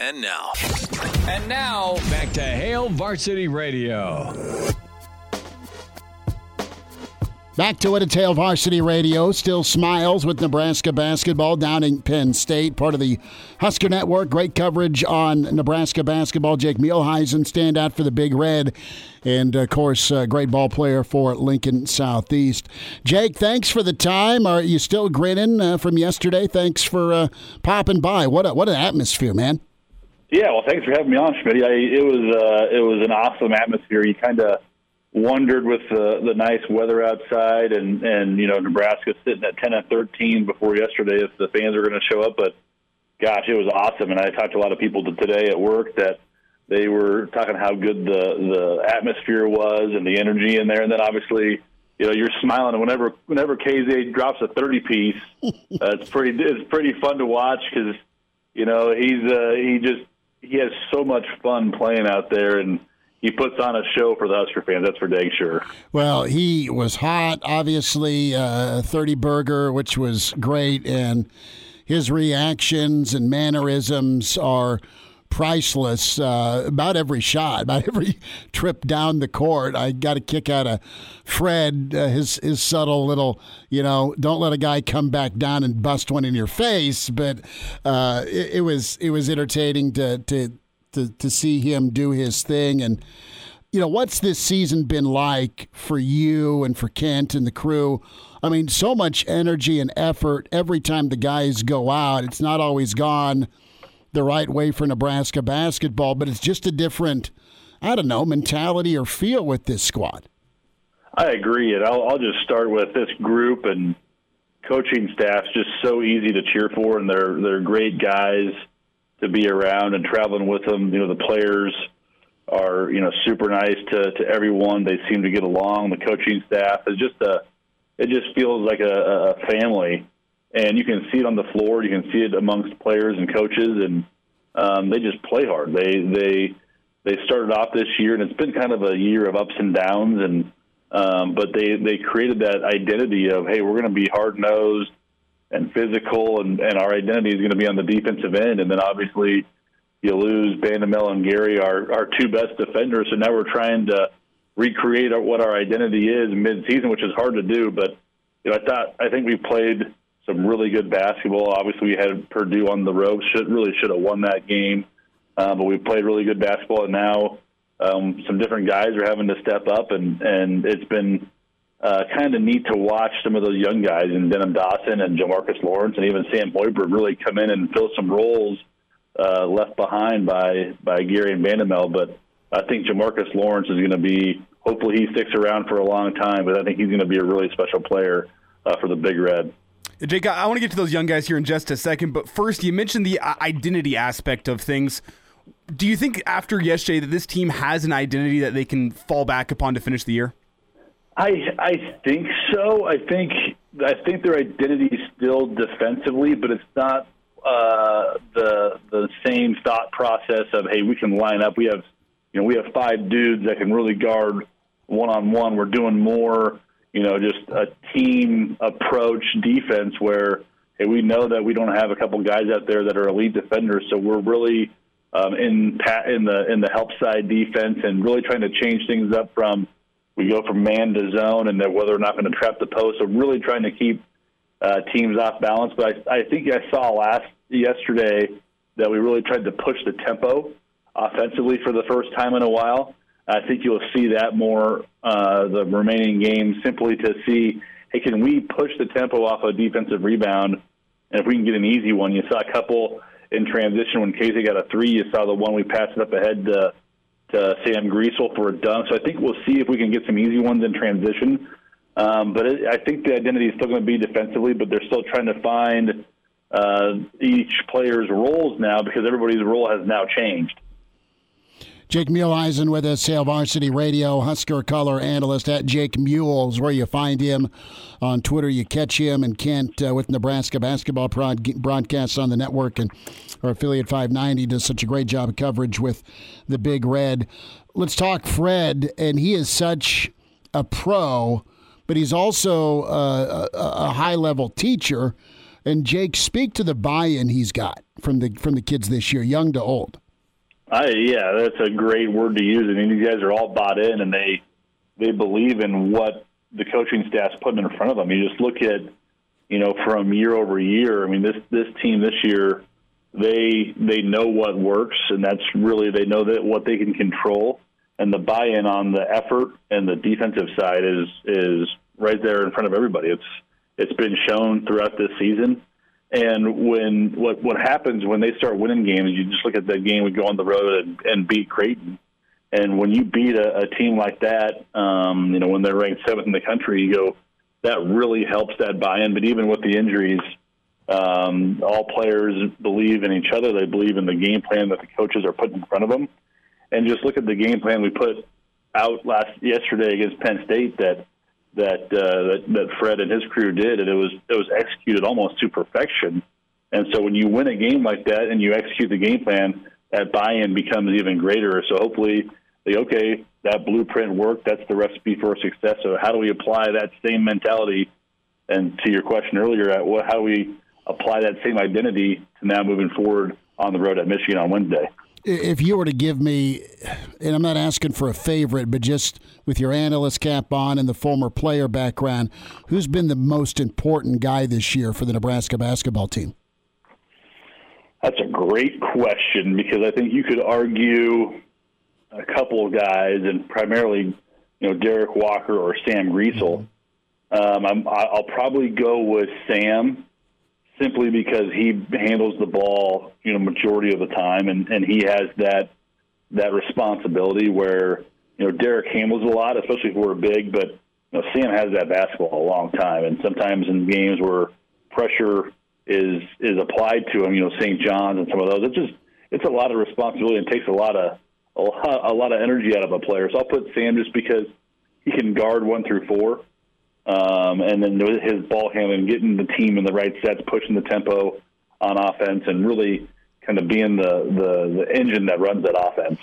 And now. And now, Back to Hail Varsity Radio. Back to it at Hail Varsity Radio. Still smiles with Nebraska basketball down in Penn State, part of the Husker Network. Great coverage on Nebraska basketball. Jake Muhleisen stand out for the Big Red. And of course, uh, great ball player for Lincoln Southeast. Jake, thanks for the time. Are you still grinning uh, from yesterday? Thanks for uh, popping by. What a, what an atmosphere, man. Yeah, well, thanks for having me on, Schmidt. I, it was uh, it was an awesome atmosphere. You kind of wondered with the the nice weather outside, and and you know Nebraska sitting at ten and thirteen before yesterday if the fans are going to show up. But gosh, it was awesome, and I talked to a lot of people today at work that they were talking how good the the atmosphere was and the energy in there, and then obviously. You know, you're smiling whenever whenever Keisei drops a thirty piece. uh, it's pretty it's pretty fun to watch because you know he's uh, he just he has so much fun playing out there, and he puts on a show for the Husker fans. That's for dang sure. Well, he was hot, obviously, uh, 30 burger, which was great, and his reactions and mannerisms are priceless uh, about every shot, about every trip down the court. I got a kick out of Fred, uh, his his subtle little, you know, don't let a guy come back down and bust one in your face. But uh, it, it was it was entertaining to to to to see him do his thing and. You know, what's this season been like for you and for Kent and the crew? I mean, so much energy and effort every time the guys go out. It's not always gone the right way for Nebraska basketball, but it's just a different, I don't know, mentality or feel with this squad. I agree, and I'll, I'll just start with this group and coaching staff's just so easy to cheer for, and they're they're great guys to be around and traveling with them. You know, the players are you know super nice to to everyone. They seem to get along. The coaching staff is just a it just feels like a, a family and you can see it on the floor. You can see it amongst players and coaches, and um, they just play hard. They they they started off this year, and it's been kind of a year of ups and downs, and um, but they they created that identity of hey, we're going to be hard nosed and physical, and and our identity is going to be on the defensive end, and then obviously you lose Bandoumel and Gary, our our two best defenders, so now we're trying to recreate what our identity is mid season, which is hard to do, but. You know, I thought I think we played some really good basketball. Obviously, we had Purdue on the road. Should really should have won that game, uh, but we played really good basketball. And now um, some different guys are having to step up, and and it's been uh, kind of neat to watch some of those young guys, and Denim Dawson and Jamarques Lawrence, and even Sam Hoiberg really come in and fill some roles uh, left behind by by Gary and Bandoumel. But I think Jamarques Lawrence is going to be. Hopefully, he sticks around for a long time, but I think he's going to be a really special player uh, for the Big Red. Jake, I want to get to those young guys here in just a second, but first, you mentioned the uh, identity aspect of things. Do you think after yesterday that this team has an identity that they can fall back upon to finish the year? I I think so. I think I think their identity is still defensively, but it's not uh, the the same thought process of hey, we can line up. We have you know we have five dudes that can really guard one on one. We're doing more you know, just a team approach defense where hey, we know that we don't have a couple guys out there that are elite defenders, so we're really um, in in the in the help side defense and really trying to change things up from we go from man to zone and that whether or not going to trap the post. So really trying to keep uh, teams off balance. But I, I think I saw last yesterday that we really tried to push the tempo offensively for the first time in a while. I think you'll see that more uh, the remaining games simply to see, hey, can we push the tempo off a defensive rebound? And if we can get an easy one, you saw a couple in transition when Keisei got a three. You saw the one we passed it up ahead to, to Sam Griesel for a dunk. So I think we'll see if we can get some easy ones in transition. Um, but it, I think the identity is still going to be defensively, but they're still trying to find uh, each player's roles now because everybody's role has now changed. Jake Muhleisen with us, Hail Varsity Radio, Husker color analyst at Jake Mules, where you find him on Twitter. You catch him and Kent uh, with Nebraska basketball broadcasts on the network, and our affiliate 590 does such a great job of coverage with the Big Red. Let's talk Fred, and he is such a pro, but he's also a, a, a high level teacher. And Jake, speak to the buy-in he's got from the from the kids this year, young to old. I, yeah, that's a great word to use. I mean, these guys are all bought in, and they they believe in what the coaching staff's putting in front of them. You just look at, you know, from year over year. I mean, this this team this year, they they know what works, and that's really they know that what they can control, and the buy-in on the effort and the defensive side is is right there in front of everybody. It's it's been shown throughout this season and when what what happens when they start winning games, you just look at that game we go on the road and, and beat Creighton. And when you beat a, a team like that, um, you know when they're ranked seventh in the country, you go that really helps that buy-in. But even with the injuries, um, all players believe in each other. They believe in the game plan that the coaches are putting in front of them. And just look at the game plan we put out last yesterday against Penn State. That that, uh, that that Fred and his crew did, and it was it was executed almost to perfection. And so when you win a game like that and you execute the game plan, that buy-in becomes even greater. So hopefully, the okay, that blueprint worked. That's the recipe for success. So how do we apply that same mentality? And to your question earlier, at what how do we apply that same identity to now moving forward on the road at Michigan on Wednesday? if you were to give me, and I'm not asking for a favorite, but just with your analyst cap on and the former player background, who's been the most important guy this year for the Nebraska basketball team? That's a great question because I think you could argue a couple of guys, and primarily, you know, Derek Walker or Sam Griesel. Mm-hmm. Um, i will probably go with Sam simply because he handles the ball, you know, majority of the time, and and he has that that responsibility where you know Derek handles a lot, especially if we're big, but you know, Sam has that basketball a long time, and sometimes in games where pressure is is applied to him, you know, St. John's and some of those, it's just it's a lot of responsibility and takes a lot of a lot, a lot of energy out of a player. So I'll put Sam just because he can guard one through four. Um, and then his ball handling, getting the team in the right sets, pushing the tempo on offense, and really kind of being the, the, the engine that runs that offense.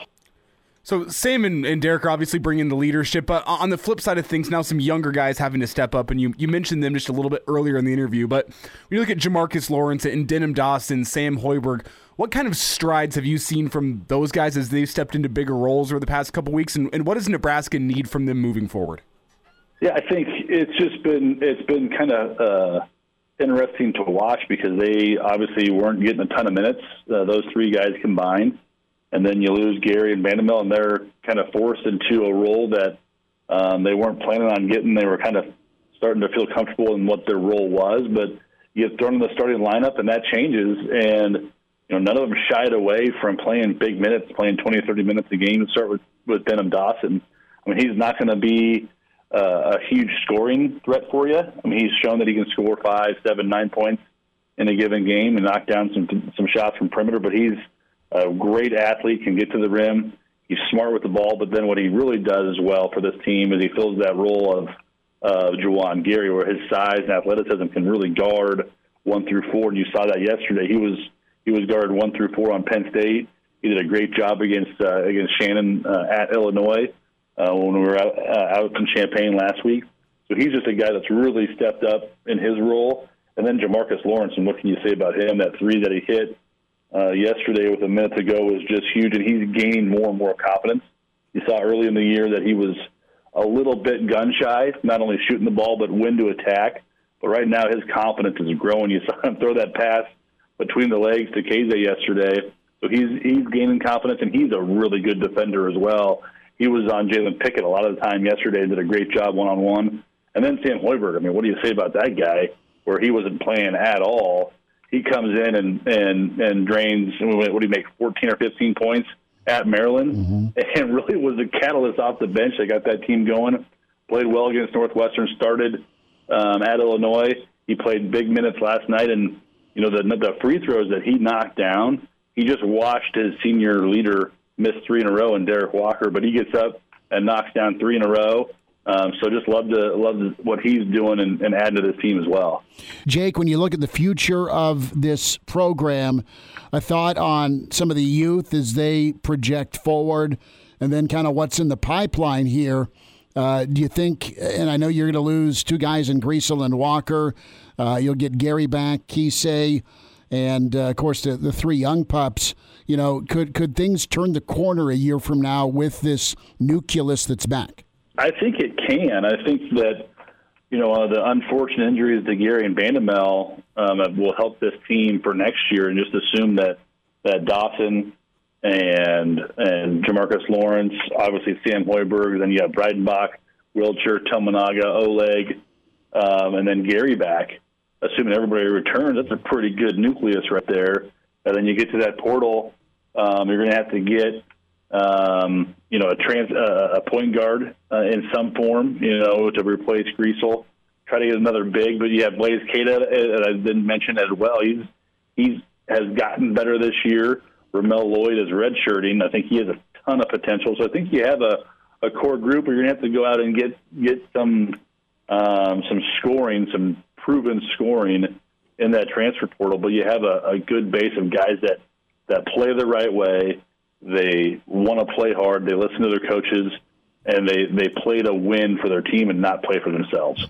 So Sam and, and, Derek are obviously bringing the leadership, but on the flip side of things, now some younger guys having to step up, and you, you mentioned them just a little bit earlier in the interview. But when you look at Jamarques Lawrence and Denim Dawson, Sam Hoiberg, what kind of strides have you seen from those guys as they've stepped into bigger roles over the past couple weeks, and, and what does Nebraska need from them moving forward? Yeah, I think it's just been it's been kind of uh, interesting to watch because they obviously weren't getting a ton of minutes. Uh, those three guys combined, and then you lose Gary and Bandoumel, and they're kind of forced into a role that um, they weren't planning on getting. They were kind of starting to feel comfortable in what their role was, but you get thrown in the starting lineup, and that changes. And you know, none of them shied away from playing big minutes, playing 20 or 30 minutes a game. Start with with Denim Dawson. I mean, he's not going to be uh, a huge scoring threat for you. I mean, he's shown that he can score five, seven, nine points in a given game and knock down some some shots from perimeter. But he's a great athlete, can get to the rim. He's smart with the ball. But then what he really does well for this team is he fills that role of uh, Juwan Gary, where his size and athleticism can really guard one through four. And you saw that yesterday. He was he was guarded one through four on Penn State. He did a great job against uh, against Shannon uh, at Illinois uh, when we were out, uh, out in Champaign last week. So he's just a guy that's really stepped up in his role. And then Jamarques Lawrence, and what can you say about him? That three that he hit uh, yesterday with a minute to go was just huge, and he's gained more and more confidence. You saw early in the year that he was a little bit gun shy, not only shooting the ball, but when to attack. But right now, his confidence is growing. You saw him throw that pass between the legs to Keisei yesterday. So he's he's gaining confidence, and he's a really good defender as well he was on Jalen Pickett a lot of the time yesterday. Did a great job one on one. And then Sam Hoiberg. I mean, what do you say about that guy? Where he wasn't playing at all. He comes in and and and drains. What do you make? Fourteen or fifteen points at Maryland, mm-hmm. and really was the catalyst off the bench that got that team going. Played well against Northwestern. Started um, at Illinois. He played big minutes last night, and you know, the the free throws that he knocked down, he just watched his senior leader miss three in a row, and Derek Walker, but he gets up and knocks down three in a row. Um, so just love to love what he's doing and, and adding to this team as well. Jake, when you look at the future of this program, a thought on some of the youth as they project forward, and then kind of what's in the pipeline here. Uh, do you think? And I know you're going to lose two guys in Griesel and Walker. Uh, you'll get Gary back, Keisei, and uh, of course the, the three young pups. You know, could could things turn the corner a year from now with this nucleus that's back? I think it can. I think that you know uh, the unfortunate injuries to Gary and Bandoumel um, will help this team for next year, and just assume that that Dawson and and Jamarques Lawrence, obviously Sam Hoiberg, then you have Breidenbach, Wilcher, Tominaga, Oleg, um, and then Gary back. Assuming everybody returns, that's a pretty good nucleus right there. And then you get to that portal, um, you're going to have to get um, you know, a trans uh, a point guard uh, in some form, you know, to replace Griesel. Try to get another big, but you have Blaise Keita, that I didn't mention as well. He's he's has gotten better this year. Ramel Lloyd is redshirting. I think he has a ton of potential. So I think you have a, a core group where you're gonna have to go out and get get some um, some scoring, some proven scoring in that transfer portal. But you have a, a good base of guys that that play the right way they want to play hard. They listen to their coaches, and they they play to win for their team and not play for themselves.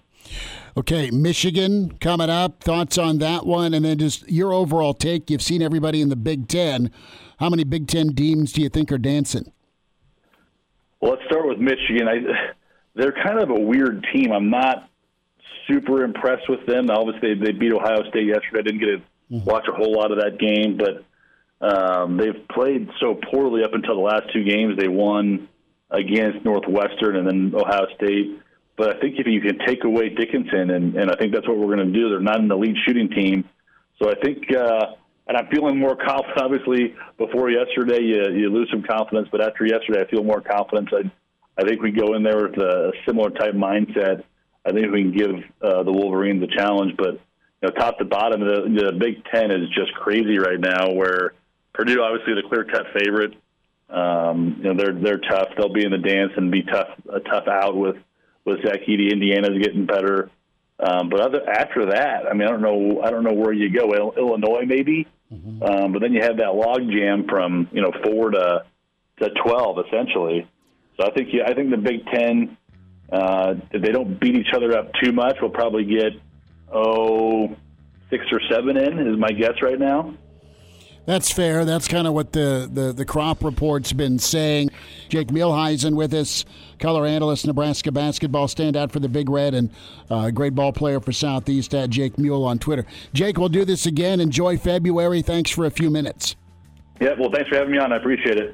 Okay, Michigan coming up. Thoughts on that one, and then just your overall take. You've seen everybody in the Big Ten. How many Big Ten teams do you think are dancing? Well, let's start with Michigan. I, they're kind of a weird team. I'm not super impressed with them. Obviously, they beat Ohio State yesterday. I didn't get to mm-hmm. watch a whole lot of that game, but um, they've played so poorly up until the last two games. They won against Northwestern and then Ohio State. But I think if you can take away Dickinson, and, and I think that's what we're going to do, they're not an elite shooting team. So I think, uh, and I'm feeling more confident. Obviously, before yesterday, you, you lose some confidence, but after yesterday, I feel more confidence. I, I think we go in there with a similar type mindset. I think we can give uh, the Wolverines a challenge, but you know, top to bottom, the, the Big Ten is just crazy right now. Where Purdue, obviously, the clear cut favorite. Um, you know, they're they're tough. They'll be in the dance and be tough a tough out with with Zach Edey. Indiana's getting better. Um, but other, after that, I mean, I don't know. I don't know where you go. Illinois, maybe. Mm-hmm. Um, but then you have that log jam from you know four to to twelve, essentially. So I think I think the Big Ten, uh, if they don't beat each other up too much, we'll probably get oh six or seven in. Is my guess right now. That's fair. That's kind of what the, the, the crop report's been saying. Jake Muhleisen with us, color analyst, Nebraska basketball standout for the Big Red, and uh, great ball player for Southeast at Jake Mule on Twitter. Jake, we'll do this again. Enjoy February. Thanks for a few minutes. Yeah, well, thanks for having me on. I appreciate it.